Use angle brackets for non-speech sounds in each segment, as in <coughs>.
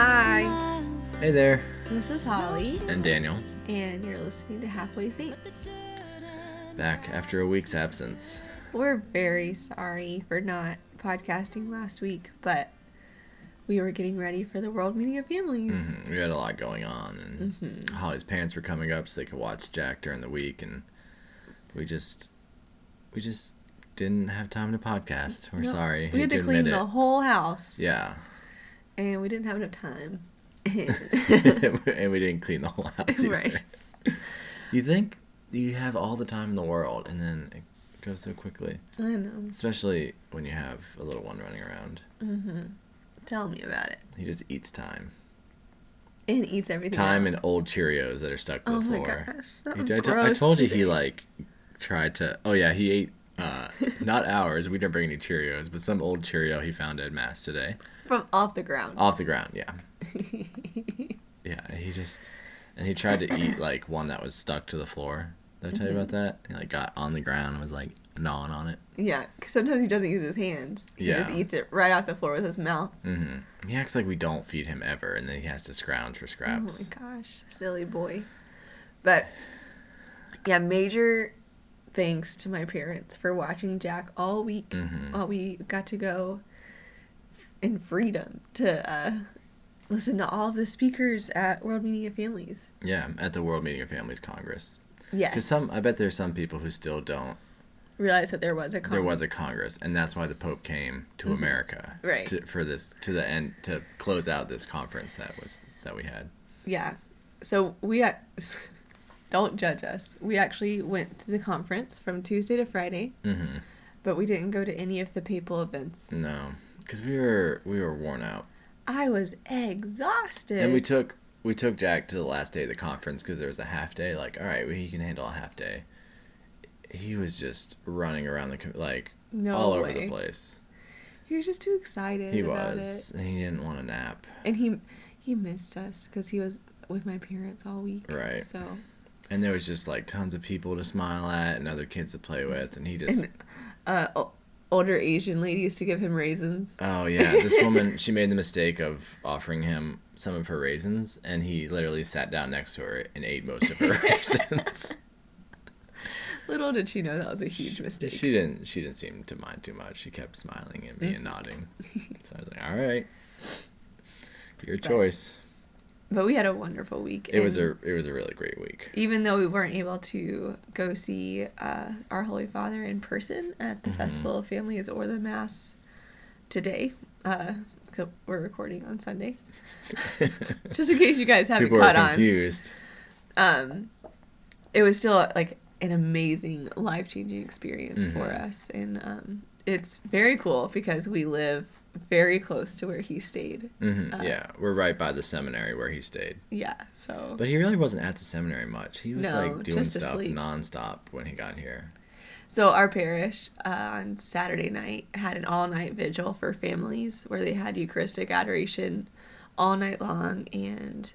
Hi, Hey there, this is Holly, and Daniel, and you're listening to Halfway Saints. back after a week's absence. We're very sorry for not podcasting last week, but we were getting ready for the World Meeting of Families. Mhm, We had a lot going on, and Mm-hmm. Holly's parents were coming up so they could watch Jack during the week, and we just, we just didn't have time to podcast. We're No, sorry. We had Hate to clean admit the it. whole house, Yeah, and we didn't have enough time. <laughs> and we didn't clean the whole house either. Right. <laughs> You think you have all the time in the world, and then it goes so quickly, I know. especially when you have a little one running around. Mm-hmm. Tell me about it. He just eats time. And eats everything. time else. and old Cheerios that are stuck to Oh the my floor. gosh, that He- I, to- I gross told you he like tried to. Oh yeah, he ate uh, <laughs> not ours. We didn't bring any Cheerios, but some old Cheerio he found at mass today, from off the ground. off the ground. Yeah, yeah. and He just and he tried to eat like one that was stuck to the floor. Did I tell you about Mm-hmm. that? He like got on the ground and was like gnawing on it. Yeah, because sometimes he doesn't use his hands. He just eats it right off the floor with his mouth. Mm-hmm. He acts like we don't feed him ever, and then he has to scrounge for scraps. Oh my gosh, silly boy. But yeah, major thanks to my parents for watching Jack all week Mhm. while we got to go in freedom to uh, listen to all of the speakers at World Meeting of Families. Yeah, at the World Meeting of Families Congress. Yes. Because some, I bet there's some people who still don't realize that there was a con- there was a Congress, and that's why the Pope came to America, Mm-hmm. Right. To, for this to the end to close out this conference that was that we had. Yeah. So we <laughs> don't judge us. We actually went to the conference from Tuesday to Friday, Mm-hmm. but we didn't go to any of the papal events. No, because we were we were worn out, I was exhausted. and we took we took Jack to the last day of the conference because there was a half day. Like, all right, well, he can handle a half day. He was just running around the like No all over the place. He was just too excited. He was, and he didn't want to nap. and he he missed us because he was with my parents all week. Right. So And there was just like tons of people to smile at and other kids to play with, and he just and uh, o- older Asian ladies to give him raisins. Oh yeah, <laughs> this woman she made the mistake of offering him some of her raisins, and he literally sat down next to her and ate most of her <laughs> raisins. Little did she know that was a huge mistake. she didn't. She didn't seem to mind too much. She kept smiling at me and mm-hmm. nodding. So I was like, "All right, your choice." But we had a wonderful week. It was a it was a really great week. even though we weren't able to go see uh, our Holy Father in person at Mm-hmm. the Festival of Families or the Mass today, uh, we're recording on Sunday, <laughs> just in case you guys haven't People are caught on. Um, it was still like an amazing, life changing experience for Mhm. us, and um, it's very cool because we live very close to where he stayed. hmm Uh, yeah, we're right by the seminary where he stayed, Yeah, so but he really wasn't at the seminary much. He was No, like doing stuff asleep. nonstop when he got here. So our parish uh, on Saturday night had an all-night vigil for families where they had Eucharistic adoration all night long and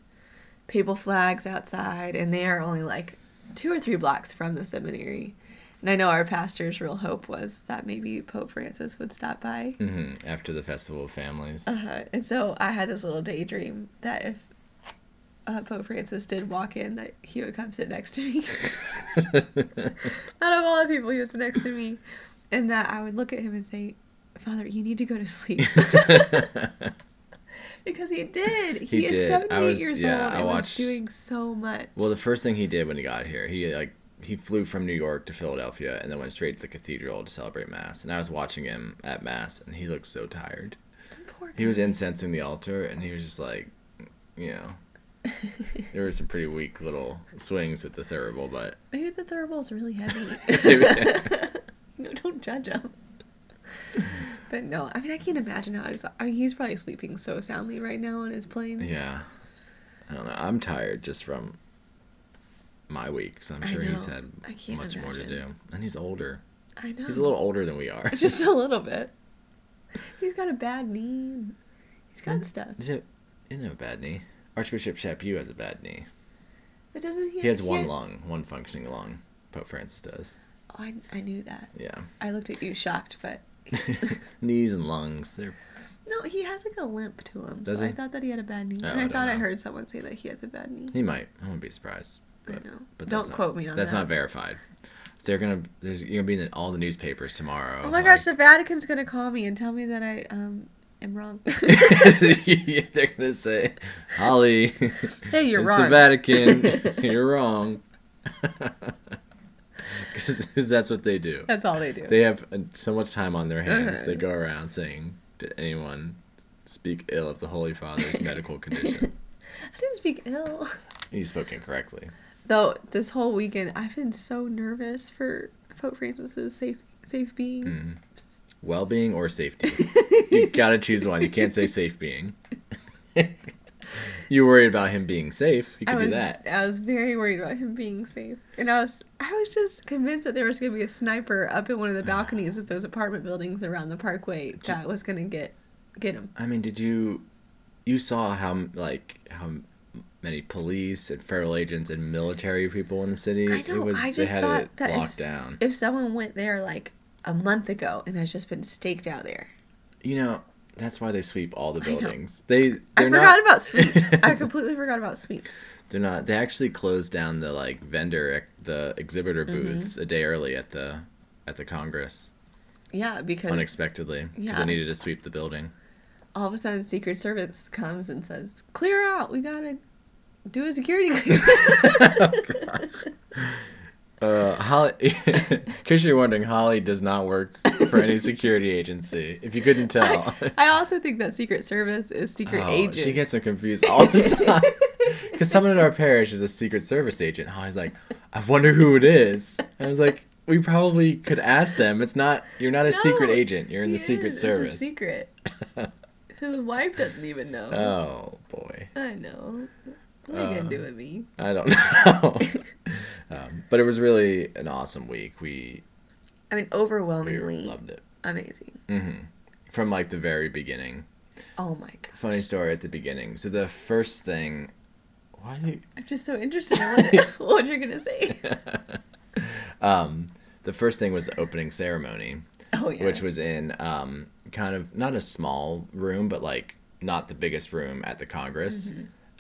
papal flags outside, and they are only like two or three blocks from the seminary. And I know our pastor's real hope was that maybe Pope Francis would stop by. hmm After the Festival of Families. Uh-huh. and so I had this little daydream that if uh, Pope Francis did walk in, that he would come sit next to me. <laughs> Out of all the people, he was next to me, and that I would look at him and say, "Father, you need to go to sleep." <laughs> because he did. He, He is did. I seventy-eight was- years yeah, old I and was watched- doing so much. Well, the first thing he did when he got here, he like he flew from New York to Philadelphia and then went straight to the cathedral to celebrate mass. And I was watching him at mass, and he looked so tired. Poor He was incensing the altar, and he was just like, you know, <laughs> there were some pretty weak little swings with the thurible, but Maybe the thurible's really heavy. <laughs> <laughs> no, don't judge him. But no, I mean, I can't imagine how he's. I mean, he's probably sleeping so soundly right now on his plane. yeah, I don't know. I'm tired just from my week, so I'm sure he's had much more to do, and he's older. I know. He's a little older than we are. Just a <laughs> little bit. He's got a bad knee. He's got Mm. stuff. Is it? He doesn't a bad knee. Archbishop Chaput has a bad knee. But doesn't he? He has one had- lung, one functioning lung. Pope Francis does. Oh, I, I knew that. Yeah. I looked at you shocked, but <laughs> <laughs> Knees and lungs, they're No, he has like a limp to him. Does so I thought that he had a bad knee. Oh, and I I thought I heard someone say that he has a bad knee. He might. I wouldn't be surprised. I But, know. but Don't not- quote me on That's that. That's not verified. They're gonna. There's you're gonna be in all the newspapers tomorrow. Oh my like- gosh, the Vatican's gonna call me and tell me that I um am wrong. <laughs> <laughs> They're gonna say, Holly. Hey, you're it's wrong. the Vatican. <laughs> you're wrong. Because that's what they do. That's all they do. They have uh, so much time on their hands. Uh-huh. They go around saying, "Did anyone speak ill of the Holy Father's medical condition?" I didn't speak ill. You spoke incorrectly. Though this whole weekend, I've been so nervous for Pope Francis's safe safe being. Mm. Well-being or safety? you <laughs> gotta choose one. You can't say safe being. you worried about him being safe. You could was do that. I was very worried about him being safe, and I was I was just convinced that there was gonna be a sniper up in one of the balconies of those apartment buildings around the Parkway that was gonna get get him. I mean, did you you saw how like how many police and federal agents and military people in the city? I know. I just they had thought it that if, down. if someone went there like a month ago and has just been staked out there, You know, that's why they sweep all the buildings. They I forgot not about sweeps. <laughs> I completely forgot about sweeps. they're not they actually closed down the like vendor the exhibitor Mm-hmm. booths a day early at the at the Congress Yeah, because unexpectedly because Yeah. they needed to sweep the building. all of a sudden Secret Service comes and says, "Clear out. We gotta do a security clearance." <laughs> Uh, Holly, <laughs> in case you're wondering, Holly does not work for any security agency. If you couldn't tell, I also think that Secret Service is secret Oh, agent. She gets them confused all the <laughs> time. Because someone in our parish is a Secret Service agent. Holly's like, I wonder who it is. And I was like, we probably could ask them. It's not. You're not a secret agent. You're in the He Secret is. Service. It's a secret. His wife doesn't even know. Oh boy, I know. What are you gonna do with me? I don't <laughs> know. um, but it was really an awesome week. We I mean, we overwhelmingly loved it amazing. hmm from like the very beginning. Oh my god! Funny story at the beginning. So the first thing. Why do you, <laughs> I'm just so interested in what, <laughs> what you're gonna say. um, the first thing was the opening ceremony. Oh yeah. which was in um, kind of not a small room, but like not the biggest room at the Congress,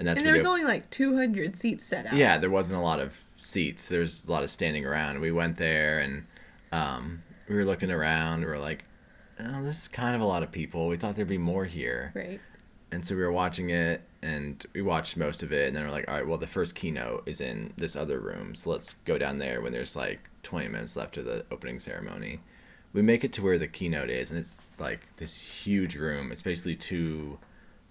and that's and there was only like 200 seats set out. yeah, there wasn't a lot of seats. There's a lot of standing around. We went there and um, we were looking around. We were like, oh, this is kind of a lot of people. We thought there'd be more here, Right. and so we were watching it and we watched most of it, and then we're like, all right, well, the first keynote is in this other room, so let's go down there when there's like 20 minutes left of the opening ceremony. We make it to where the keynote is, and it's like this huge room. It's basically two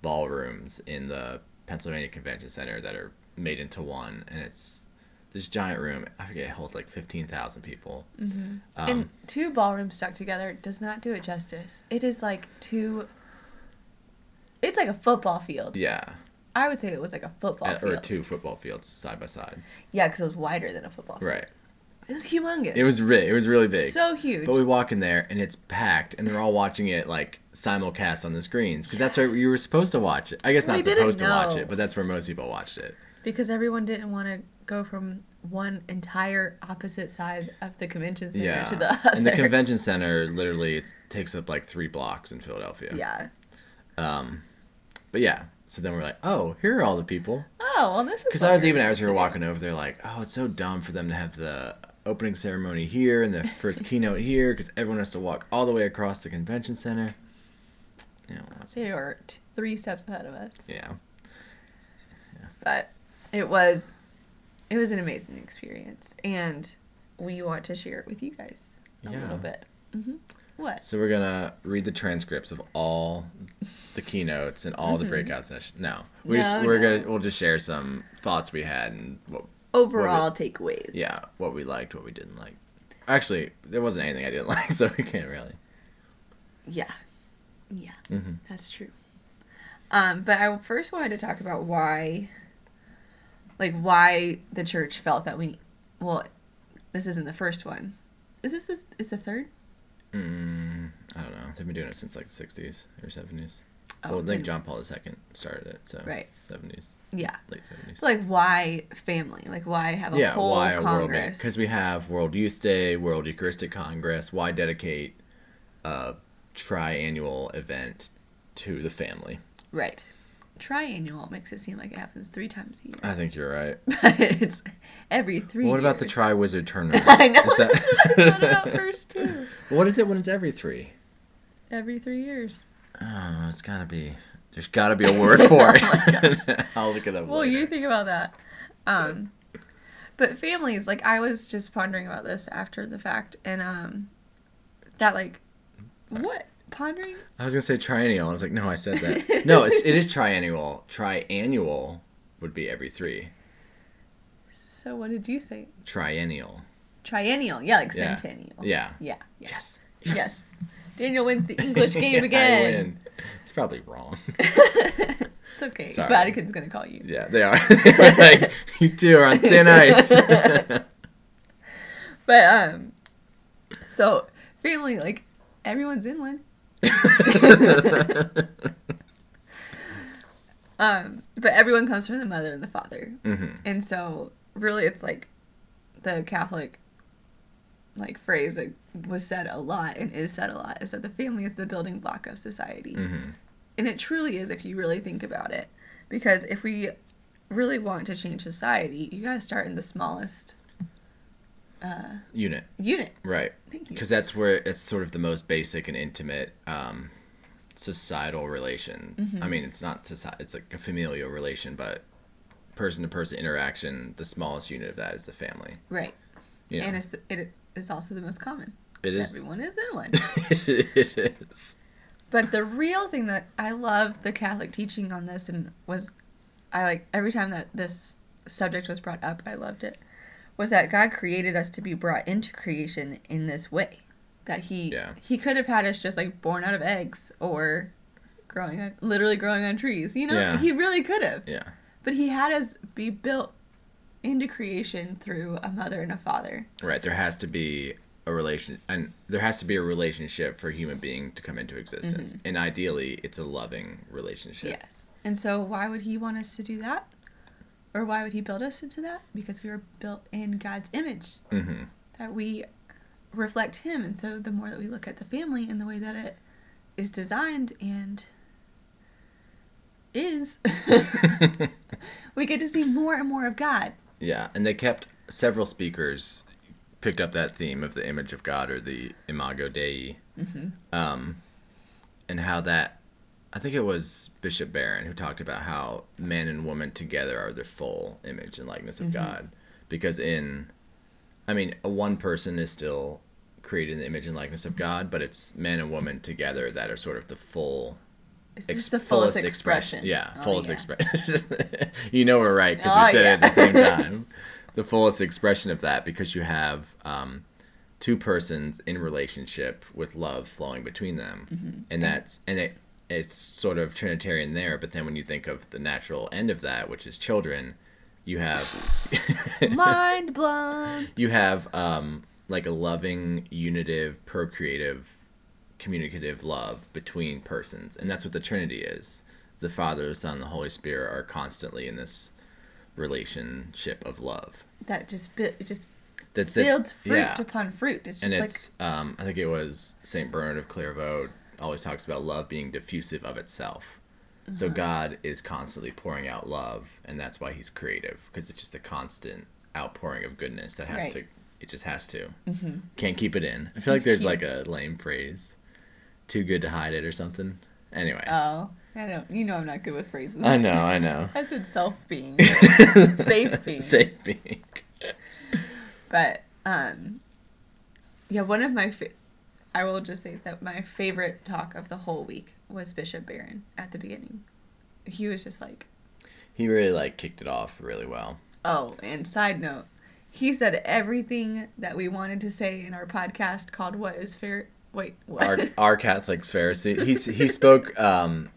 ballrooms in the Pennsylvania Convention Center that are made into one, and it's this giant room. I forget it holds like 15,000 people. Um, and two ballrooms stuck together does not do it justice. It is like two. It's like a football field. yeah, I would say it was like a football uh, field. or two football fields side by side. Yeah, because it was wider than a football field. Right. It was humongous. It was it was really big. so huge. But we walk in there and it's packed, and they're all watching it like simulcast on the screens because that's where you were supposed to watch it. I guess We not supposed to watch it, but that's where most people watched it. because everyone didn't want to go from one entire opposite side of the convention center Yeah, to the other. and the convention center literally it takes up like three blocks in Philadelphia. Yeah. Um, but yeah, so then we're like, oh, here are all the people. Oh well, this is. Because I was even as we were walking over there, like, oh, it's so dumb for them to have the opening ceremony here and the first <laughs> keynote here because everyone has to walk all the way across the convention center. Yeah, They were t- three steps ahead of us, yeah. yeah. but it was, it was an amazing experience, and we want to share it with you guys a Yeah. little bit. hmm What? So we're gonna read the transcripts of all the keynotes and all the Mm-hmm. breakout sessions. No, we just, No, we're no. gonna we'll just share some thoughts we had and what Overall takeaways. yeah what we liked, what we didn't like. Actually, there wasn't anything I didn't <laughs> like, so we can't really. Yeah. Yeah. Mhm. That's true. Um, but I first wanted to talk about why, like, why the church felt that we, well, this isn't the first one. Is this the, is the third? Mm, I don't know. They've been doing it since like the '60s or '70s. Oh, well, I think John Paul II started it, so Right. '70s, Yeah. late '70s. So, like, why family? Like, why have a yeah, whole why a world Congress? Because we have World Youth Day, World Eucharistic Congress. Why dedicate a triannual event to the family. Right. Triannual makes it seem like it happens three times a year. I think you're right. <laughs> But it's every three what about the years. Tri Wizard <laughs> tournament? I know. Is that- what I thought about <laughs> first too. what is it when it's every three? Every three years. Oh, it's gotta be. There's gotta be a word <laughs> for it. <laughs> I'll look it up. Well, later. you think about that. Um, but families, like I was just pondering about this after the fact, and um, that like, Sorry. what pondering? I was gonna say triennial. I was like, no, I said that. <laughs> no, it's, it is triennial. Triannual would be every three. So what did you say? Triennial. Triennial, yeah, like Yeah. centennial. Yeah. Yeah. yeah. Yes. Yes. Daniel wins the English <laughs> game Yeah, I again. win. It's probably wrong. <laughs> It's okay. Sorry. Vatican's gonna call you. yeah, they are. <laughs> like, you two are on thin ice. But um, so family, like everyone's in one. Um, but everyone comes from the mother and the father, hmm and so really, it's like the Catholic like phrase that was said a lot and is said a lot is that the family is the building block of society. hmm And it truly is if you really think about it. Because if we really want to change society, you got to start in the smallest uh, Unit. unit. Right. Thank you. Because that's where it's sort of the most basic and intimate um, societal relation. Mm-hmm. I mean, it's not society, it's like a familial relation, but person to person interaction, the smallest unit of that is the family. Right. You know, And it's the, it is also the most common. it is. Everyone is in one. <laughs> it is. but the real thing that I love the Catholic teaching on this and was I like every time that this subject was brought up, I loved it. Was that God created us to be brought into creation in this way. That he Yeah. he could have had us just like born out of eggs or growing on, literally growing on trees. You know, Yeah. he really could have. Yeah. But he had us be built into creation through a mother and a father. Right. There has to be a relation, and there has to be a relationship for a human being to come into existence. And ideally, it's a loving relationship. Yes. And so why would he want us to do that? Or why would he build us into that? Because we were built in God's image. hmm That we reflect him. And so the more that we look at the family and the way that it is designed and is, <laughs> <laughs> we get to see more and more of God. Yeah, and they kept several speakers picked up that theme of the image of God or the imago Dei, um, and how that I think it was Bishop Barron who talked about how man and woman together are the full image and likeness of God, because in, I mean, a one person is still created in the image and likeness of God, but it's man and woman together that are sort of the full It's ex- just the fullest, expression. Yeah, Oh, fullest yeah. expression. <laughs> you know we're right because Oh, we said it at the same <laughs> time. the fullest expression of that because you have um, two persons in relationship with love flowing between them, Mm-hmm. and that's and it it's sort of trinitarian there. But then when you think of the natural end of that, which is children, you have <laughs> Mind blown. you have um, like a loving, unitive, procreative, communicative love between persons, and that's what the Trinity is. The Father, the Son, the Holy Spirit are constantly in this relationship of love. That just bu- it just That's it. builds fruit Yeah. upon fruit. It's and just like it's um, I think it was Saint Bernard of Clairvaux always talks about love being diffusive of itself. So Uh-huh. God is constantly pouring out love, and that's why He's creative because it's just a constant outpouring of goodness that has Right. to. It just has to. Mm-hmm. Can't keep it in. I feel like there's can't. like a lame phrase, "Too good to hide it" or something. Anyway, Oh, I don't. You know, I'm not good with phrases. I know, I know. <laughs> I said self being, <laughs> safe being. Safe being. But um, yeah, one of my fa- I will just say that my favorite talk of the whole week was Bishop Barron at the beginning. He was just like, He really like kicked it off really well. oh, and side note, he said everything that we wanted to say in our podcast called "What Is Fair." Wait, what? our our Catholic's Pharisee. He's he spoke um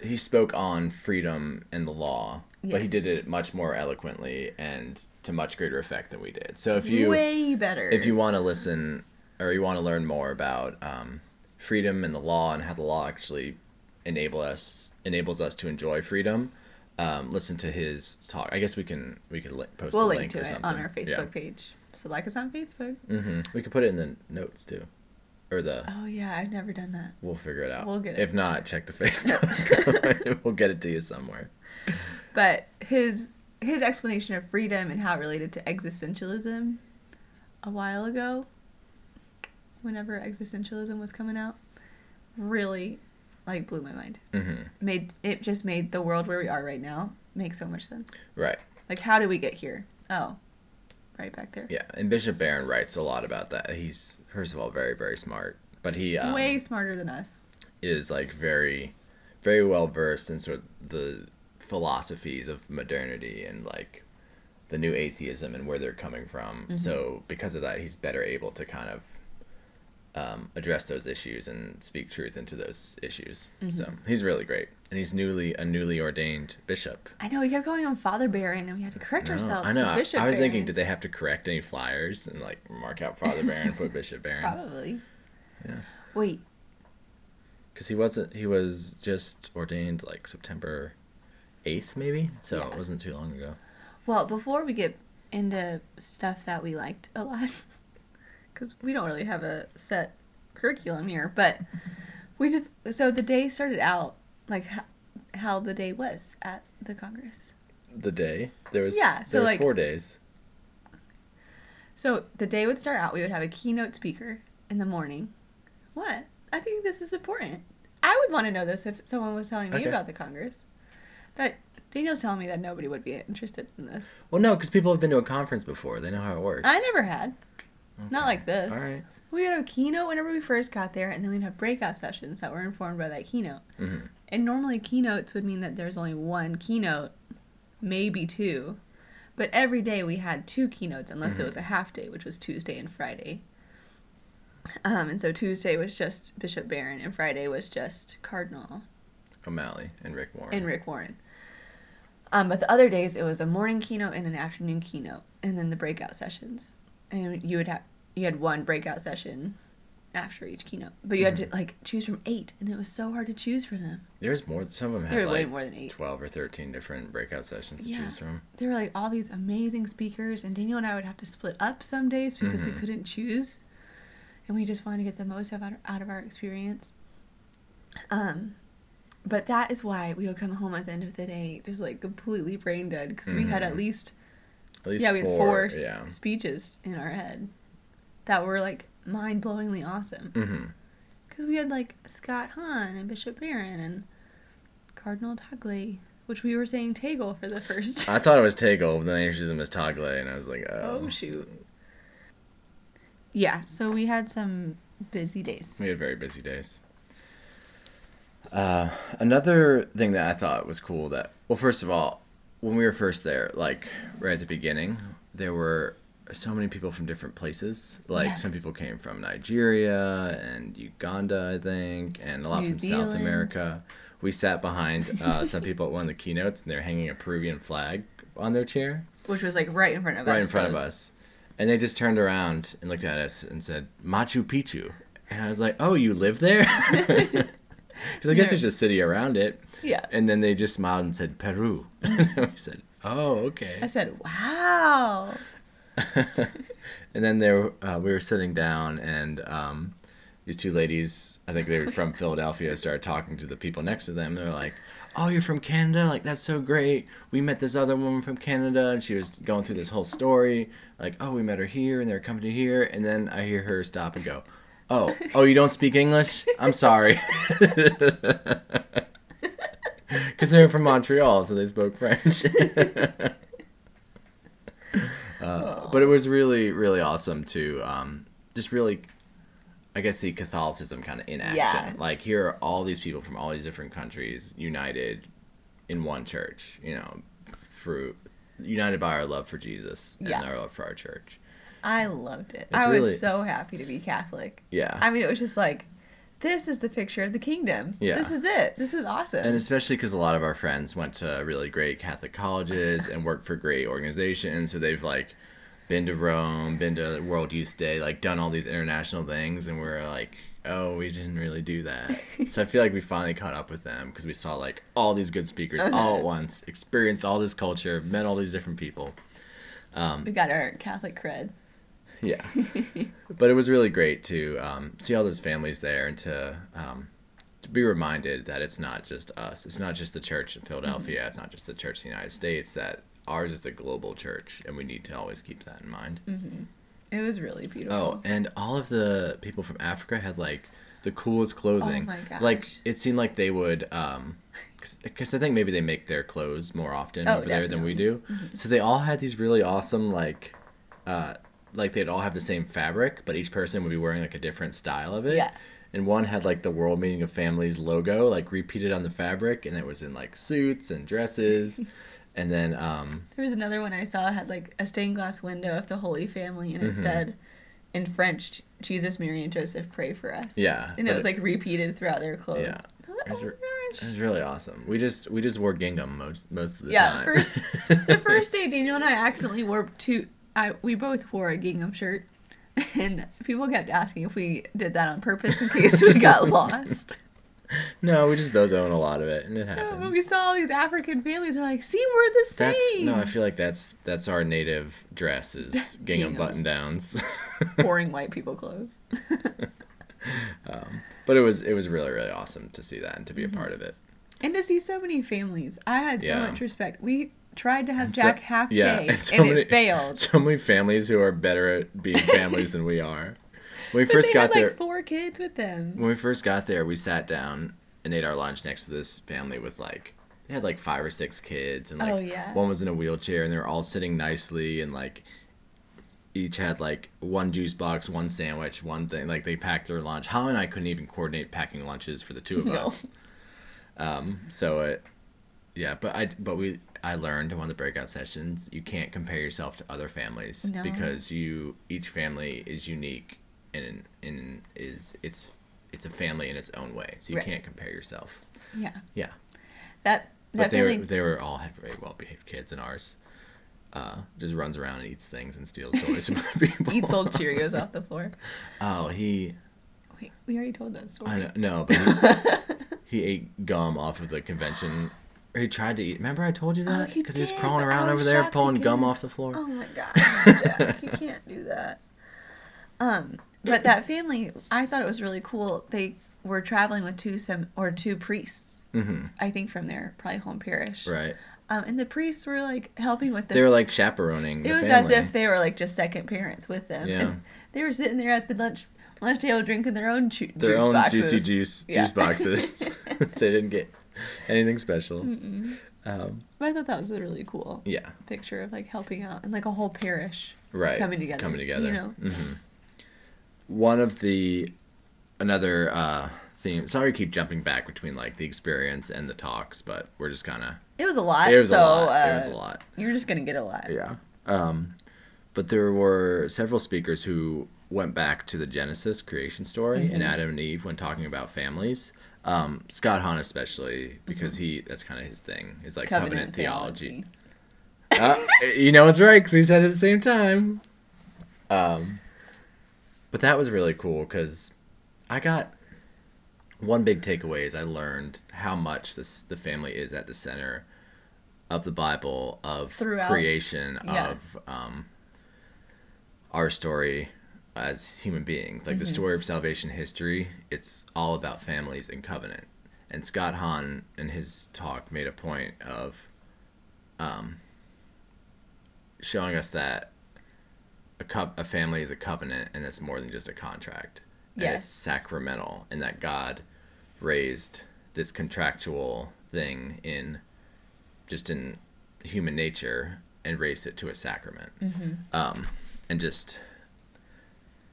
he spoke on freedom and the law, but he did it much more eloquently and to much greater effect than we did. So if you way better. if you want to listen or you want to learn more about um, freedom and the law and how the law actually enable us enables us to enjoy freedom, um, listen to his talk. I guess we can we could li- post we'll a link link to or it something on our Facebook page. So like us on Facebook. hmm We could put it in the notes too. Or the. Oh yeah, I've never done that. We'll figure it out. We'll get it. If not, check the <laughs> Facebook. <laughs> we'll get it to you somewhere. But his his explanation of freedom and how it related to existentialism a while ago, whenever existentialism was coming out, really like blew my mind. hmm Made it just made the world where we are right now make so much sense. Right. Like how did we get here? Oh, right back there. Yeah, and Bishop Barron writes a lot about that. He's first of all very very smart, but he um, Way smarter than us. is like very, very well versed in sort of the philosophies of modernity and like the new atheism and where they're coming from. Mm-hmm. So because of that, he's better able to kind of um, address those issues and speak truth into those issues. Mm-hmm. So he's really great, and he's newly a newly ordained bishop. I know we kept going on Father Barron and we had to correct No, ourselves I know. I- Bishop I was thinking, did they have to correct any flyers and like mark out Father Barron, put Bishop Barron? Probably. Yeah. Wait, because he wasn't he was just ordained like september 8th maybe so Yeah. it wasn't too long ago Well, before we get into stuff that we liked a lot, because we don't really have a set curriculum here, but we just so the day started out like how, how the day was at the Congress. the day there was Yeah, so, like- four days So the day would start out. We would have a keynote speaker in the morning. What? I think this is important. I would want to know this if someone was telling me Okay. about the Congress. That Daniel's telling me that nobody would be interested in this. well no because people have been to a conference before they know how it works I never had. Not like this. all right We would have a keynote whenever we first got there, and then we'd have breakout sessions that were informed by that keynote. hmm And normally, keynotes would mean that there's only one keynote, maybe two. But every day we had two keynotes, unless it was a half day, which was Tuesday and Friday. Um, and so Tuesday was just Bishop Barron, and Friday was just Cardinal o'malley and rick warren and Rick Warren. Um, but the other days it was a morning keynote and an afternoon keynote, and then the breakout sessions. And you would have you had one breakout session after each keynote, but you had to like choose from eight, and it was so hard to choose from them. there's more some of them There had were way more than eight. 12 or 13 different breakout sessions to Yeah. choose from There were like all these amazing speakers, and Daniel and I would have to split up some days because we Mhm. couldn't choose, and we just wanted to get the most out of, out of our experience. Um, but that is why we would come home at the end of the day just like completely brain dead because we had at Mhm. least at least yeah we had four, four yeah speeches in our head that were like mind blowingly awesome because we had like Scott Hahn and Bishop Barron and Cardinal Tagle, which we were saying Tagle for the first. <laughs> i thought it was Tagle, but then they introduced him as Tagle, and i was like oh, Oh shoot. Yeah, so we had some busy days. We had very busy days. Uh, another thing that I thought was cool that, well, first of all, when we were first there, like right at the beginning, there were so many people from different places. Like some people came from Nigeria and Uganda, I think, and a lot New from South America. We sat behind uh, some people at one of the keynotes, and they're hanging a Peruvian flag on their chair Which was like right in front of us. right in front so of us. And they just turned around and looked at us and said, Machu Picchu. And I was like, oh, you live there? <laughs> <laughs> Because I guess there's a city around it. Yeah. And then they just smiled and said, Peru. <laughs> and we said, oh, okay. I said, wow. <laughs> and then there, uh, we were sitting down, and um, these two ladies, I think they were from <laughs> Philadelphia, started talking to the people next to them. They're like, "Oh, you're from Canada? Like that's so great. We met this other woman from Canada, and she was going through this whole story. Like, oh, we met her here, and they're coming to here. And then I hear her stop and go." Oh, oh, you don't speak English? I'm sorry. <laughs> Because they're from Montreal, so they spoke French. <laughs> Uh, but it was really really awesome to um, just really i guess see catholicism kind of in action Yeah. like here are all these people from all these different countries united in one church you know for united by our love for jesus and Yeah. our love for our church I loved it. It's I really- was so happy to be Catholic. yeah I mean, it was just like, this is the picture of the kingdom. Yeah. This is it. This is awesome. and especially because a lot of our friends went to really great catholic colleges and worked for great organizations so they've like been to rome been to world youth day like done all these international things and we're like oh we didn't really do that <laughs> so i feel like we finally caught up with them because we saw like all these good speakers oh, all at once experienced all this culture met all these different people um, we got our Catholic cred. Yeah. <laughs> but it was really great to um, see all those families there and to, um, to be reminded that it's not just us. It's not just the church in Philadelphia. It's not just the church in the United States. That ours is a global church, and we need to always keep that in mind. It was really beautiful. Oh, and all of the people from Africa had like the coolest clothing. Oh my gosh. Like it seemed like they would, um, because I think maybe they make their clothes more often Oh, over there than we do. definitely. So they all had these really awesome like, uh, like they'd all have the same fabric, but each person would be wearing like a different style of it. Yeah. And one had like the World Meeting of Families logo like repeated on the fabric, and it was in like suits and dresses. <laughs> and then um, There was another one I saw had like a stained glass window of the Holy Family, and it Mm-hmm. said in French, "Jesus, Mary, and Joseph, pray for us." Yeah, and it was like repeated throughout their clothes. Yeah. I was like, It was oh re- my It was really awesome. We just we just wore gingham most most of the Yeah, time. first the <laughs> first day Daniel and I accidentally wore two. I we both wore a gingham shirt, <laughs> and people kept asking if we did that on purpose in case we got <laughs> lost. no, we just both own a lot of it, and it Yeah, but we saw all these African families. We're like, see, we're the same. That's no, I feel like that's that's our native dress is gingham button downs. boring <laughs> white people clothes. Um, but it was it was really really awesome to see that and to be a mm-hmm. part of it. And to see so many families, I had so Yeah. much respect. We tried to have And so- Jack half yeah, day, and <laughs> and, so it many- failed. So many families who are better at being families than we are. When we <laughs> But first got had there, like four kids with them. when we first got there, we sat down and ate our lunch next to this family with like they had like five or six kids and like Oh, yeah. one was in a wheelchair and they were all sitting nicely and like each had like one juice box, one sandwich, one thing. Like they packed their lunch. Holly and I couldn't even coordinate packing lunches for the two of <laughs> No. us. Um, so it, yeah, but I but we I learned in one of the breakout sessions you can't compare yourself to other families No. because you each family is unique and and is it's it's a family in its own way. So you Right. can't compare yourself. Yeah, Yeah. that But that they were they were all had very well behaved kids and ours uh, just runs around and eats things and steals <laughs> toys from other people. Eats old Cheerios off the floor. <laughs> Oh, he Wait, we already told that story. I know, no, but he, <laughs> he ate gum off of the convention. Or he tried to eat. Remember I told you Oh, that? Because he was crawling around I over there pulling gum off the floor. Oh my <laughs> god, Jack, you can't do that. Um, but that family, I thought it was really cool. They were traveling with two some or two priests. hmm I think from their probably home parish. Right. Um, and the priests were like helping with the. They were like chaperoning. it was family. as if they were like just second parents with them. Yeah. And they were sitting there at the lunch lunch table drinking their own ju- their juice own boxes. juicy juice Yeah. juice boxes. <laughs> <laughs> they didn't get <laughs> anything special. Um, But I thought that was a really cool yeah. picture of like helping out and like a whole parish Right. coming together. Coming together. You know. hmm One of the another uh, theme. Sorry, to keep jumping back between like the experience and the talks, but we're just kind of. It was a lot. It was so, a lot. Uh, it was a lot. You're just gonna get a lot. Yeah. Um, but there were several speakers who went back to the Genesis creation story Mm-hmm. and Adam and Eve when talking about families. Um, Scott Hahn especially because he that's kind of his thing. Is like covenant, theology. uh, <laughs> you know it's right because he said it at the same time. Um, but that was really cool because I got one big takeaway is I learned how much this the family is at the center of the Bible of Throughout. creation Yeah. of um, our story as human beings. Like the Mm-hmm. story of salvation history, it's all about families and covenant. And Scott Hahn in his talk made a point of um, showing us that a, co- a family is a covenant and it's more than just a contract. And Yes. It's sacramental and that God raised this contractual thing in just in human nature and raised it to a sacrament. Um, and just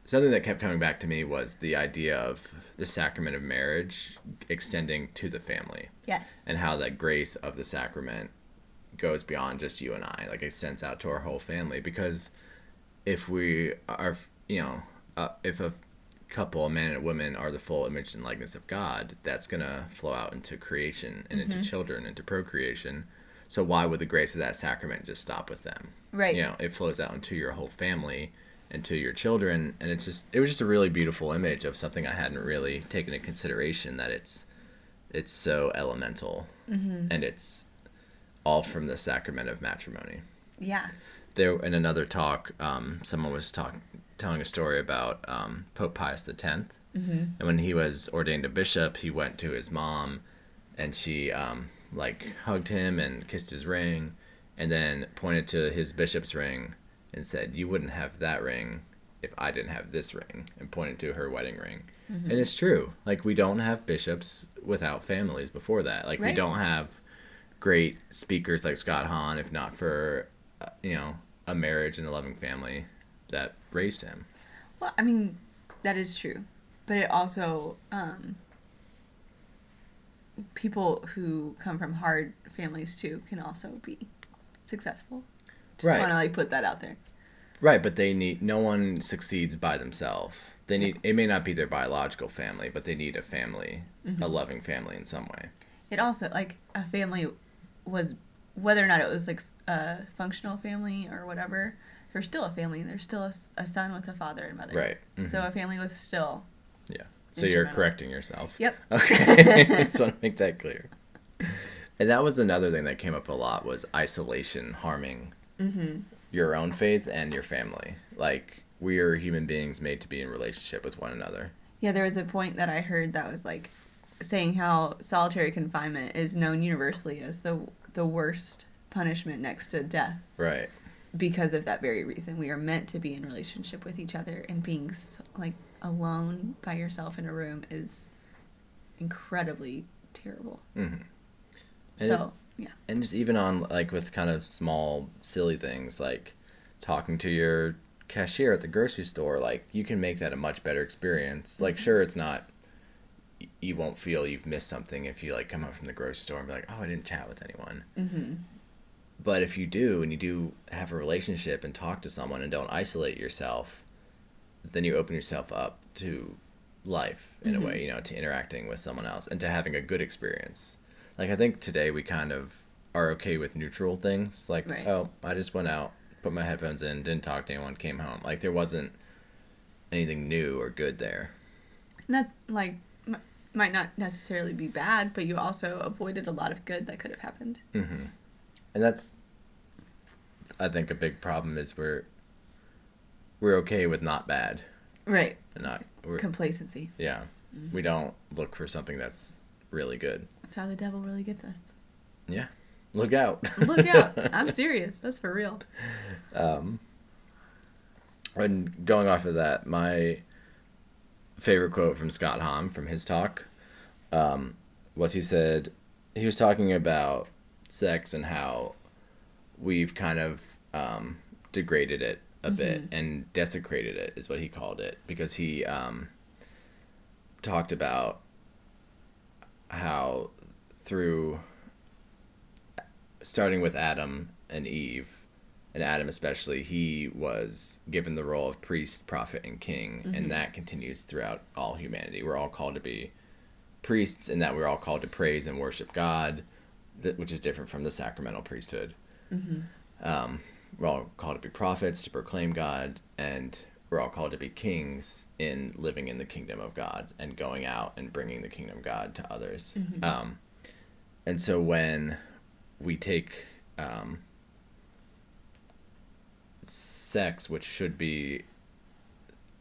something that kept coming back to me was the idea of the sacrament of marriage extending to the family Yes. and how that grace of the sacrament goes beyond just you and I, like it extends out to our whole family. Because if we are, you know, uh, if a couple, a man and a woman, are the full image and likeness of God, that's gonna flow out into creation and into children, into procreation. So why would the grace of that sacrament just stop with them? Right. You know, it flows out into your whole family and to your children, and it's just it was just a really beautiful image of something I hadn't really taken into consideration that it's it's so elemental and it's all from the sacrament of matrimony yeah. there in another talk um, someone was talk telling a story about um, Pope Pius X, mm-hmm. and when he was ordained a bishop, he went to his mom, and she um, like hugged him and kissed his ring, and then pointed to his bishop's ring and said, "You wouldn't have that ring if I didn't have this ring," and pointed to her wedding ring. Mm-hmm. And it's true. Like we don't have bishops without families before that. Like right. we don't have great speakers like Scott Hahn if not for uh, you know a marriage and a loving family that raised him. Well, I mean, that is true, but it also um, people who come from hard families too can also be successful. Just right. want to like put that out there. Right, but they need no one succeeds by themselves. They need it may not be their biological family, but they need a family, mm-hmm. a loving family in some way. It also like a family was whether or not it was like a functional family or whatever. There's still a family. There's still a, a son with a father and mother. Right. Mm-hmm. So a family was still. Yeah. So you're correcting yourself. Yep. <laughs> Okay. <laughs> Just want to make that clear. And that was another thing that came up a lot was isolation harming mm-hmm. Your own faith and your family. Like we are human beings made to be in relationship with one another. Yeah, there was a point that I heard that was like saying how solitary confinement is known universally as the the worst punishment next to death. Right. Because of that very reason, we are meant to be in relationship with each other, and being so, like alone by yourself in a room is incredibly terrible. Mm-hmm. so yeah, and just even on like with kind of small silly things like talking to your cashier at the grocery store, like you can make that a much better experience. Like, sure, it's not. You won't feel you've missed something if you like come home from the grocery store and be like, "Oh, I didn't chat with anyone." Mm-hmm. But if you do, and you do have a relationship and talk to someone and don't isolate yourself, then you open yourself up to life in mm-hmm. a way, you know, to interacting with someone else and to having a good experience. Like I think today we kind of are okay with neutral things. Like, right. oh, I just went out, put my headphones in, didn't talk to anyone, came home. Like there wasn't anything new or good there. That like m- might not necessarily be bad, but you also avoided a lot of good that could have happened. Mm-hmm. And that's, I think, a big problem is we're we're okay with not bad. Right. And not we're, complacency. Yeah. Mm-hmm. We don't look for something that's really good. That's how the devil really gets us. Yeah. Look out. Look out. <laughs> I'm serious. That's for real. Um, and going off of that, my favorite quote from Scott Hahn from his talk um, was he said, he was talking about sex and how we've kind of um, degraded it a mm-hmm. bit and desecrated it, is what he called it, because he um, talked about how through starting with Adam and Eve, and Adam especially, he was given the role of priest, prophet, and king, mm-hmm. and that continues throughout all humanity. We're all called to be priests, and that we're all called to praise and worship God, which is different from the sacramental priesthood. Mm-hmm. Um, we're all called to be prophets, to proclaim God, and we're all called to be kings in living in the kingdom of God and going out and bringing the kingdom of God to others. Mm-hmm. Um, and so when we take um, sex, which should be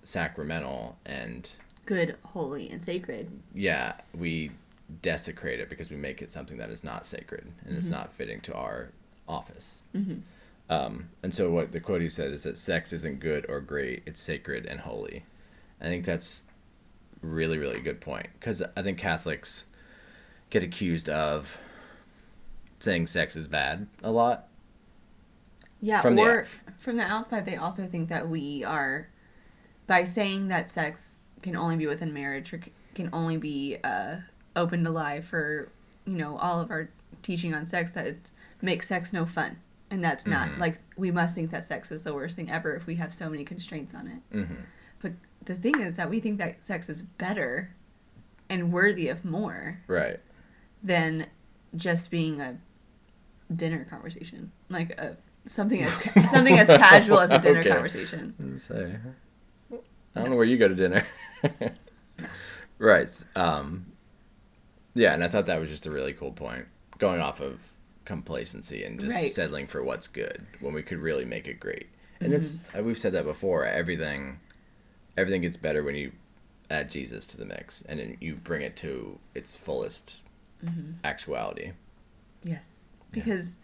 sacramental and good, holy, and sacred. Yeah, we desecrate it because we make it something that is not sacred and mm-hmm. it's not fitting to our office. Mm-hmm. Um, and so, what the quote he said is that sex isn't good or great; it's sacred and holy. I think that's really, really good point because I think Catholics get accused of saying sex is bad a lot. Yeah, from or the, from the outside, they also think that we are, by saying that sex can only be within marriage or can only be uh, open to life for you know, all of our teaching on sex, that it makes sex no fun. And that's not, mm-hmm. like, we must think that sex is the worst thing ever if we have so many constraints on it. Mm-hmm. But the thing is that we think that sex is better and worthy of more. Right. Than just being a dinner conversation, like a something as <laughs> something as casual as a dinner okay. conversation. Say, I don't know where you go to dinner. <laughs> right. Um, yeah, and I thought that was just a really cool point, going off of complacency and just right. settling for what's good when we could really make it great. and it's uh, we've said that before. Everything, everything gets better when you add Jesus to the mix, and then you bring it to its fullest actuality. Yes. Because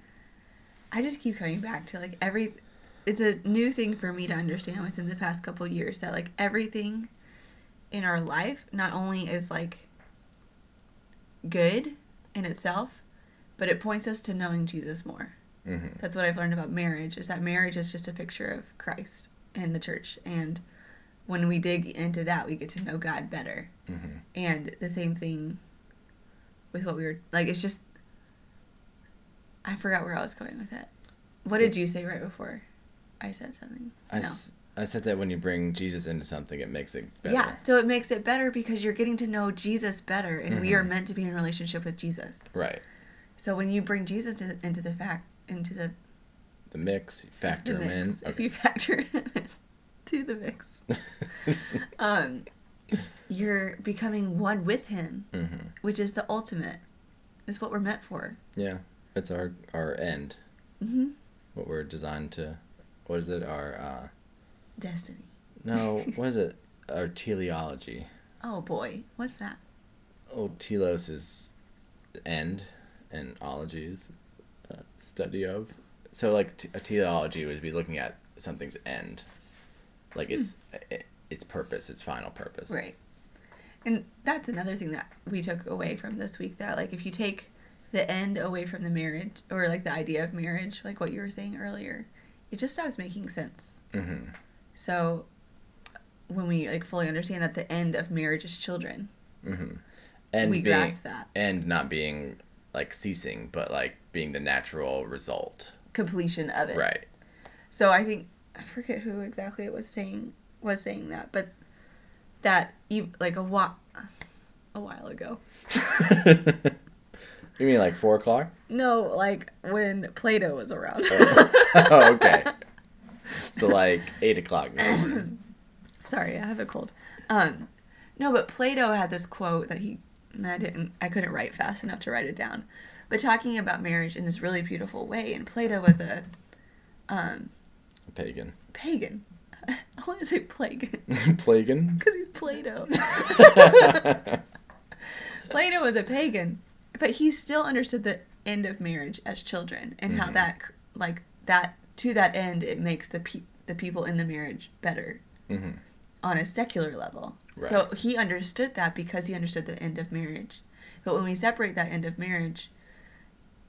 I just keep coming back to like every it's a new thing for me to understand within the past couple years that like everything in our life not only is like good in itself, but it points us to knowing Jesus more. hmm That's what I've learned about marriage is that marriage is just a picture of Christ and the church and when we dig into that we get to know God better. hmm And the same thing with what we were like it's just I forgot where I was going with it. What did you say right before I said something? I, s- I said that when you bring Jesus into something, it makes it better. Yeah, so it makes it better because you're getting to know Jesus better and we are meant to be in relationship with Jesus. Right. So when you bring Jesus to, into the fact into the The mix, you factor the him in. mix, <laughs> if you factor him <laughs> to the mix, <laughs> um, you're becoming one with him, hmm which is the ultimate. Is what we're meant for. Yeah, it's our our end. hmm What we're designed to. What is it? Our uh, Destiny. no. what is it? Our teleology. Oh boy, what's that? Oh, telos is the end, and ology is uh, study of. So like t- a teleology would be looking at something's end, like its i its purpose, its final purpose. Hmm. Right. And that's another thing that we took away from this week that like if you take the end away from the marriage or like the idea of marriage, like what you were saying earlier, it just stops making sense. Mm-hmm. So when we like fully understand that the end of marriage is children, Mm-hmm. And we being grasp that and not being like ceasing, but like being the natural result. completion of it. Right. So I think I forget who exactly it was saying was saying that, but that you like a while a while ago. <laughs> you mean like four o'clock? No, like when Plato was around. oh, <laughs> okay. So like eight o'clock. <coughs> Sorry, I have a cold. Um, no, but Plato had this quote that he, and I didn't, I couldn't write fast enough to write it down, but talking about marriage in this really beautiful way. And Plato was a um, Pagan. pagan. <laughs> I want to say plague <laughs> Plagan. because he's Plato. <laughs> Plato was a pagan, but he still understood the end of marriage as children and how Mhm. that, like that, to that end, it makes the pe- the people in the marriage better hmm on a secular level. So he understood that because he understood the end of marriage. But when we separate that end of marriage,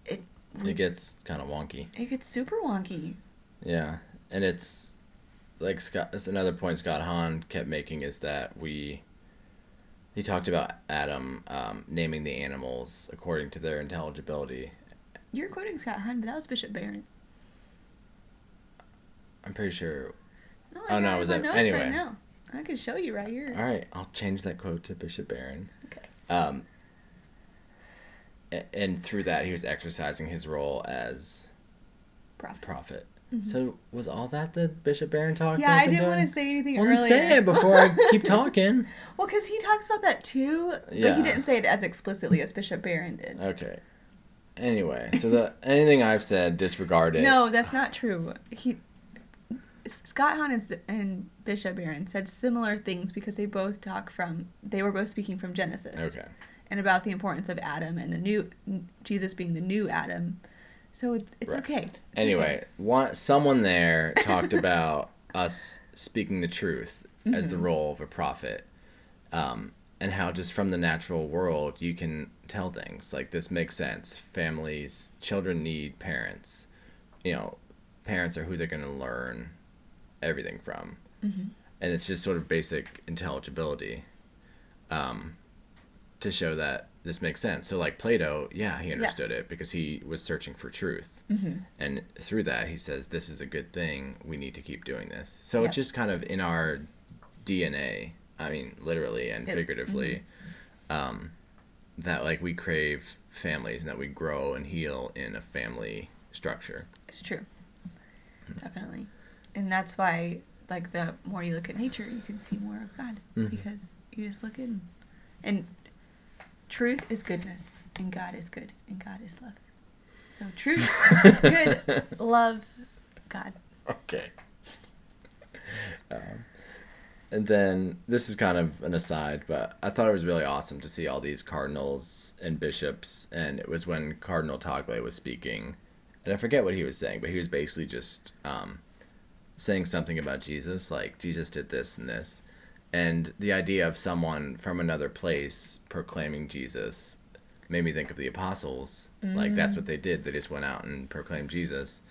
it It gets kind of wonky. it gets super wonky. Yeah, and it's like Scott. It's another point Scott Hahn kept making is that we. He talked about Adam um, naming the animals according to their intelligibility. You're quoting Scott Hahn, but that was Bishop Barron. I'm pretty sure. No, Oh, no, it was that- anyway. Right now. I can show you right here. All right, I'll change that quote to Bishop Barron. Okay. Um, and through that, he was exercising his role as Prophet. prophet. So was all that the Bishop Barron talk? Yeah, I didn't want to say anything Well, earlier. say it before I <laughs> keep talking. Well, because he talks about that too, but Yeah. he didn't say it as explicitly as Bishop Barron did. Okay. Anyway, so the anything I've said, disregard it. No, that's not true. He Scott Hahn and, and Bishop Barron said similar things because they both talk from they were both speaking from Genesis. Okay. And about the importance of Adam and the new Jesus being the new Adam. So it, it's Right. okay. It's Anyway, okay. one someone there <laughs> talked about us speaking the truth as Mm-hmm. the role of a prophet, um, and how just from the natural world you can tell things like this makes sense. Families, children need parents. You know, parents are who they're going to learn everything from, Mm-hmm. and it's just sort of basic intelligibility, um, to show that this makes sense. So like Plato, yeah, he understood it because he was searching for truth. Mm-hmm. And through that, he says, This is a good thing. We need to keep doing this. So it's just kind of in our DNA, I mean, literally and It- figuratively, um, that like we crave families and that we grow and heal in a family structure. It's true. Definitely. And that's why like the more you look at nature, you can see more of God Mhm. because you just look in and truth is goodness and God is good and God is love. So truth, good, <laughs> love, God. Okay. Um, and then this is kind of an aside, but I thought it was really awesome to see all these cardinals and bishops. And it was when Cardinal Tagle was speaking, and I forget what he was saying, but he was basically just um, saying something about Jesus, like Jesus did this and this. And the idea of someone from another place proclaiming Jesus made me think of the apostles. Like that's what they did. They just went out and proclaimed Jesus.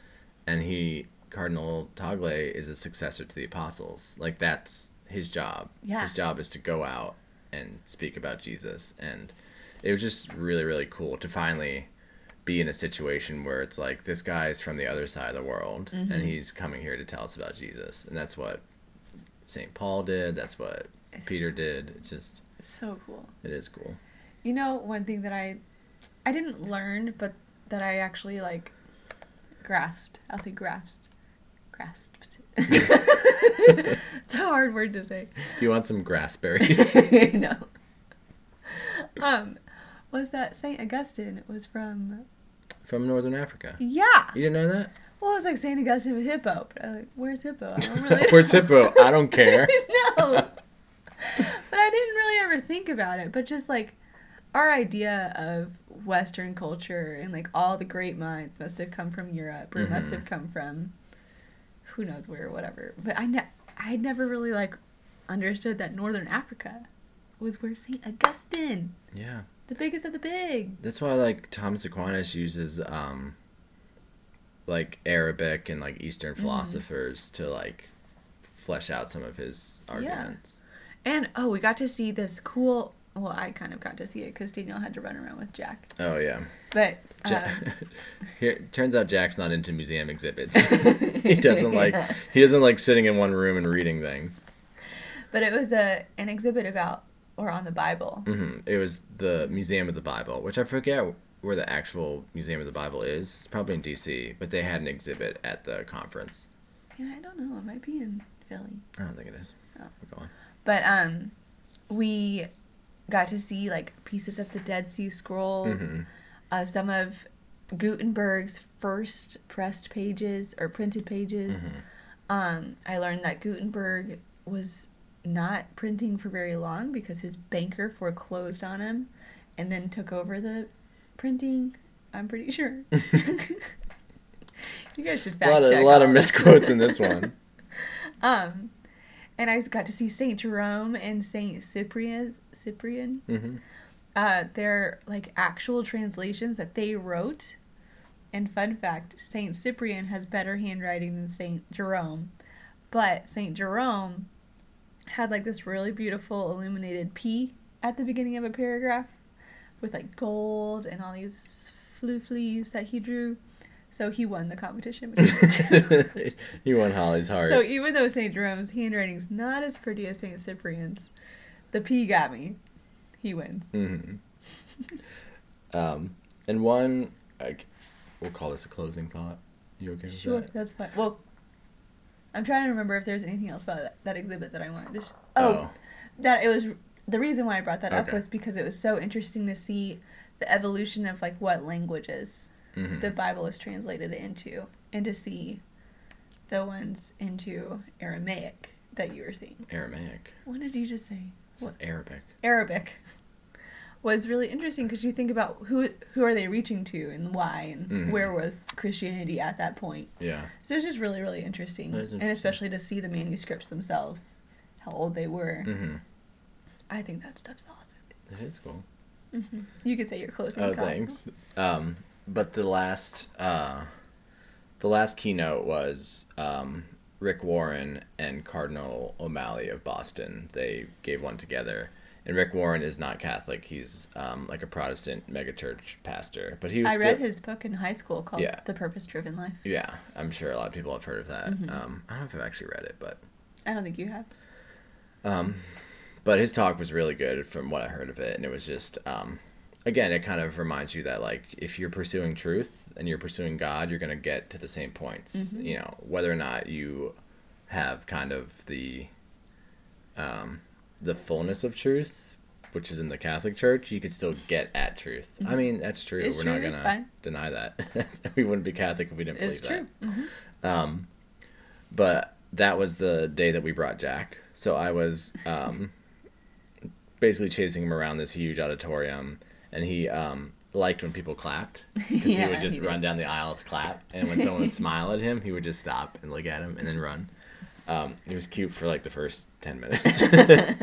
And he Cardinal Tagle is a successor to the apostles. Like that's his job. Yeah. His job is to go out and speak about Jesus. And it was just really, really cool to finally be in a situation where it's like this guy's from the other side of the world and he's coming here to tell us about Jesus. And that's what St. Paul did. That's what Peter did. It's just So cool. it is cool. You know, one thing that I I didn't learn, but that I actually like grasped. I'll say grasped. Grasped. <laughs> it's a hard word to say. Do you want some grassberries? <laughs> no. Um, was that Saint Augustine it was from? from Northern Africa. Yeah. You didn't know that? Well, it was like Saint Augustine with Hippo. But I like, where's Hippo? I don't <laughs> really. Where's Hippo? I don't care. <laughs> no. But I didn't really ever think about it. But just like our idea of Western culture and like all the great minds must have come from Europe or must Mhm. have come from who knows where or whatever. But I ne- I never really like understood that Northern Africa was where Saint Augustine, Yeah. The biggest of the big. That's why like Thomas Aquinas uses um like Arabic and like Eastern Mm-hmm. philosophers to like flesh out some of his arguments. And oh, we got to see this cool. Well, I kind of got to see it because Daniel had to run around with Jack. Oh yeah. But Ja- um, <laughs> Here turns out Jack's not into museum exhibits. <laughs> he doesn't like he doesn't like sitting in one room and reading things. But it was a an exhibit about or on the Bible. hmm It was the Museum of the Bible, which I forget where the actual Museum of the Bible is. It's probably in D.C., but they had an exhibit at the conference. Yeah, I don't know. It might be in Philly. I don't think it is. Oh. Go on. But um, we got to see like pieces of the Dead Sea Scrolls, Mhm. uh, some of Gutenberg's first pressed pages or printed pages. Mhm. Um, I learned that Gutenberg was not printing for very long because his banker foreclosed on him and then took over the printing. I'm pretty sure. <laughs> you guys should A fact lot of, check a lot of misquotes in this <laughs> one. Um, and I got to see Saint Jerome and Saint Cyprian. Cyprian. hmm Uh, they're like actual translations that they wrote. And fun fact: Saint Cyprian has better handwriting than Saint Jerome, but Saint Jerome had like this really beautiful illuminated P at the beginning of a paragraph with like gold and all these fluflies that he drew. So he won the competition. you <laughs> won Holly's heart. So even though St. Jerome's handwriting's not as pretty as St. Cyprian's, the P got me. He wins. hmm <laughs> um, and one, like, we'll call this a closing thought. You okay with Sure, that? Sure, that's fine. Well, I'm trying to remember if there's anything else about that, that exhibit that I wanted to. Sh- oh, that it was the reason why I brought that up was because it was so interesting to see the evolution of like what languages Mhm. the Bible is translated into, and to see the ones into Aramaic that you were seeing. Aramaic. What did you just say? What Arabic. Arabic was really interesting because you think about who who are they reaching to and why and Mhm. where was Christianity at that point. Yeah. So it's just really really interesting, That is and especially to see the manuscripts themselves, how old they were. hmm I think that stuff's awesome. That is cool. hmm You could say your closing. Oh, comment. thanks. Um, but the last, uh, the last keynote was um, Rick Warren and Cardinal O'Malley of Boston. They gave one together, and Rick Warren is not Catholic. He's um, like a Protestant megachurch pastor, but he was. I read his book in high school called Yeah. The Purpose Driven Life. Yeah, I'm sure a lot of people have heard of that. Mhm. Um, I don't know if I've actually read it, but I don't think you have. Um, but his talk was really good from what I heard of it, and it was just, um, again, it kind of reminds you that like if you're pursuing truth and you're pursuing God, you're gonna get to the same points. Mhm. You know, whether or not you have kind of the, um, the fullness of truth, which is in the Catholic Church, you could still get at truth. I Mhm. mean, that's true. It's We're true, not gonna deny that. <laughs> we wouldn't be Catholic if we didn't It's believe true. that. Um, but that was the day that we brought Jack. So I was um, basically chasing him around this huge auditorium, and he um, liked when people clapped because <laughs> Yeah, he would just he run down the aisles clap, and when someone would smile at him, he would just stop and look at him and then run. Um, it was cute for like the first ten minutes, <laughs>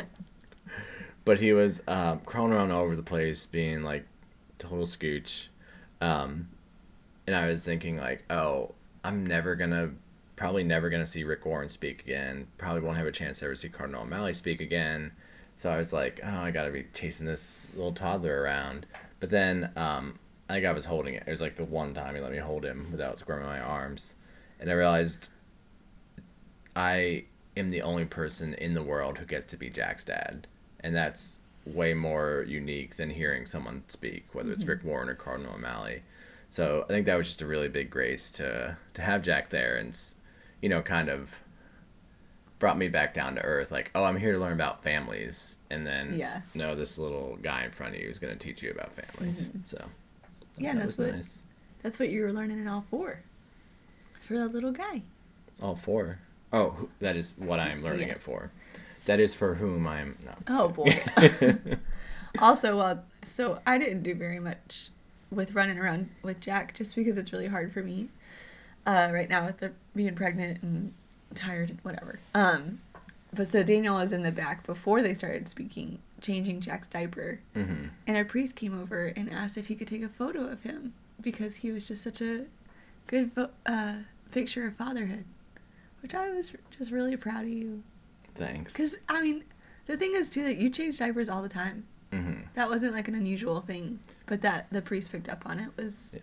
<laughs> but he was um, crawling around all over the place, being like total scooch. Um, and I was thinking like, oh, I'm never gonna, probably never gonna see Rick Warren speak again. Probably won't have a chance to ever see Cardinal O'Malley speak again. So I was like, oh, I gotta be chasing this little toddler around. But then um, I think I was holding it. It was like the one time he let me hold him without squirming my arms, and I realized I am the only person in the world who gets to be Jack's dad, and that's way more unique than hearing someone speak, whether it's mm-hmm. Rick Warren or Cardinal O'Malley. So I think that was just a really big grace to to have Jack there, and you know, kind of brought me back down to earth. Like, oh, I'm here to learn about families, and then Yeah. no, this little guy in front of you is going to teach you about families. Mm-hmm. So Yeah, that that's was what nice. that's what you were learning in all four. For that little guy. All four. Oh, that is what I'm learning Yes. it for. That is for whom I'm. No. Oh boy. <laughs> also, well, so I didn't do very much with running around with Jack just because it's really hard for me uh, right now with the being pregnant and tired and whatever. Um, but so Daniel was in the back before they started speaking, changing Jack's diaper, hmm and a priest came over and asked if he could take a photo of him because he was just such a good uh, picture of fatherhood, which I was just really proud of you. Thanks. Because I mean, the thing is too that you change diapers all the time. hmm That wasn't like an unusual thing, but that the priest picked up on it was Yeah.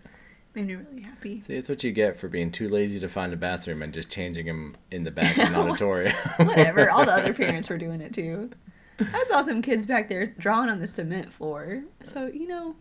made me really happy. See, it's what you get for being too lazy to find a bathroom and just changing him in the back of an <laughs> auditorium. <laughs> Whatever, all the other <laughs> parents were doing it too. I saw some kids back there drawing on the cement floor, so you know,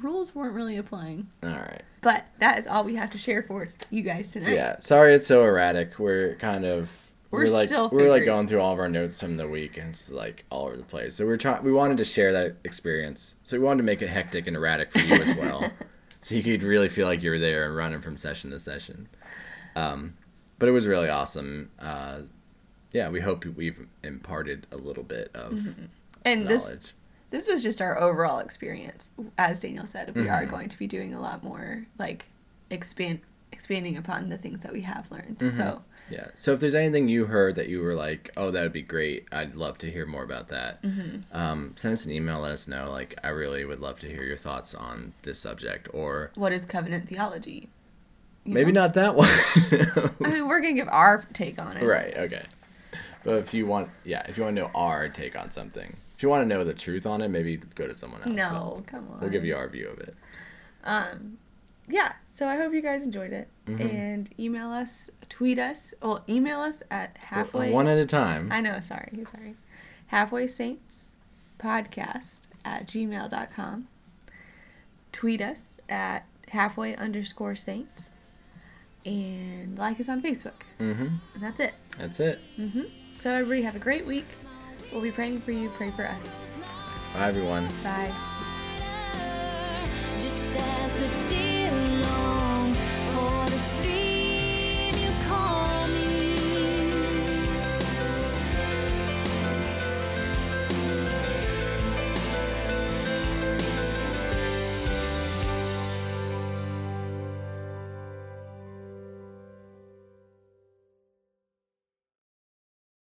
rules weren't really applying. All right. But that is all we have to share for you guys tonight. yeah. Sorry, it's so erratic. We're kind of. We're like still we're like going through all of our notes from the week and it's like all over the place. So we're trying. We wanted to share that experience. So we wanted to make it hectic and erratic for you as well, <laughs> so you could really feel like you were there and running from session to session. Um, but it was really awesome. Uh, yeah, we hope we've imparted a little bit of And knowledge. this was just our overall experience. As Daniel said, we are Mhm. going to be doing a lot more like expand expanding upon the things that we have learned. Mhm. So Yeah. So if there's anything you heard that you were like, oh, that would be great, I'd love to hear more about that. Mm-hmm. Um, send us an email. Let us know. Like, I really would love to hear your thoughts on this subject, or what is covenant theology? You maybe know? not that one. I mean, we're gonna give our take on it. right. Okay. But if you want, yeah, if you want to know our take on something, if you want to know the truth on it, maybe go to someone else. No, come on. We'll give you our view of it. Um, yeah. So I hope you guys enjoyed it, Mhm. and email us, tweet us. Well, email us at halfway. One at a time. I know. Sorry. Sorry. Halfway Saints podcast at gmail.com. Tweet us at halfway underscore saints. And like us on Facebook. Mm-hmm. And that's it. That's it. hmm So, everybody have a great week. We'll be praying for you. Pray for us. Bye, everyone. Bye.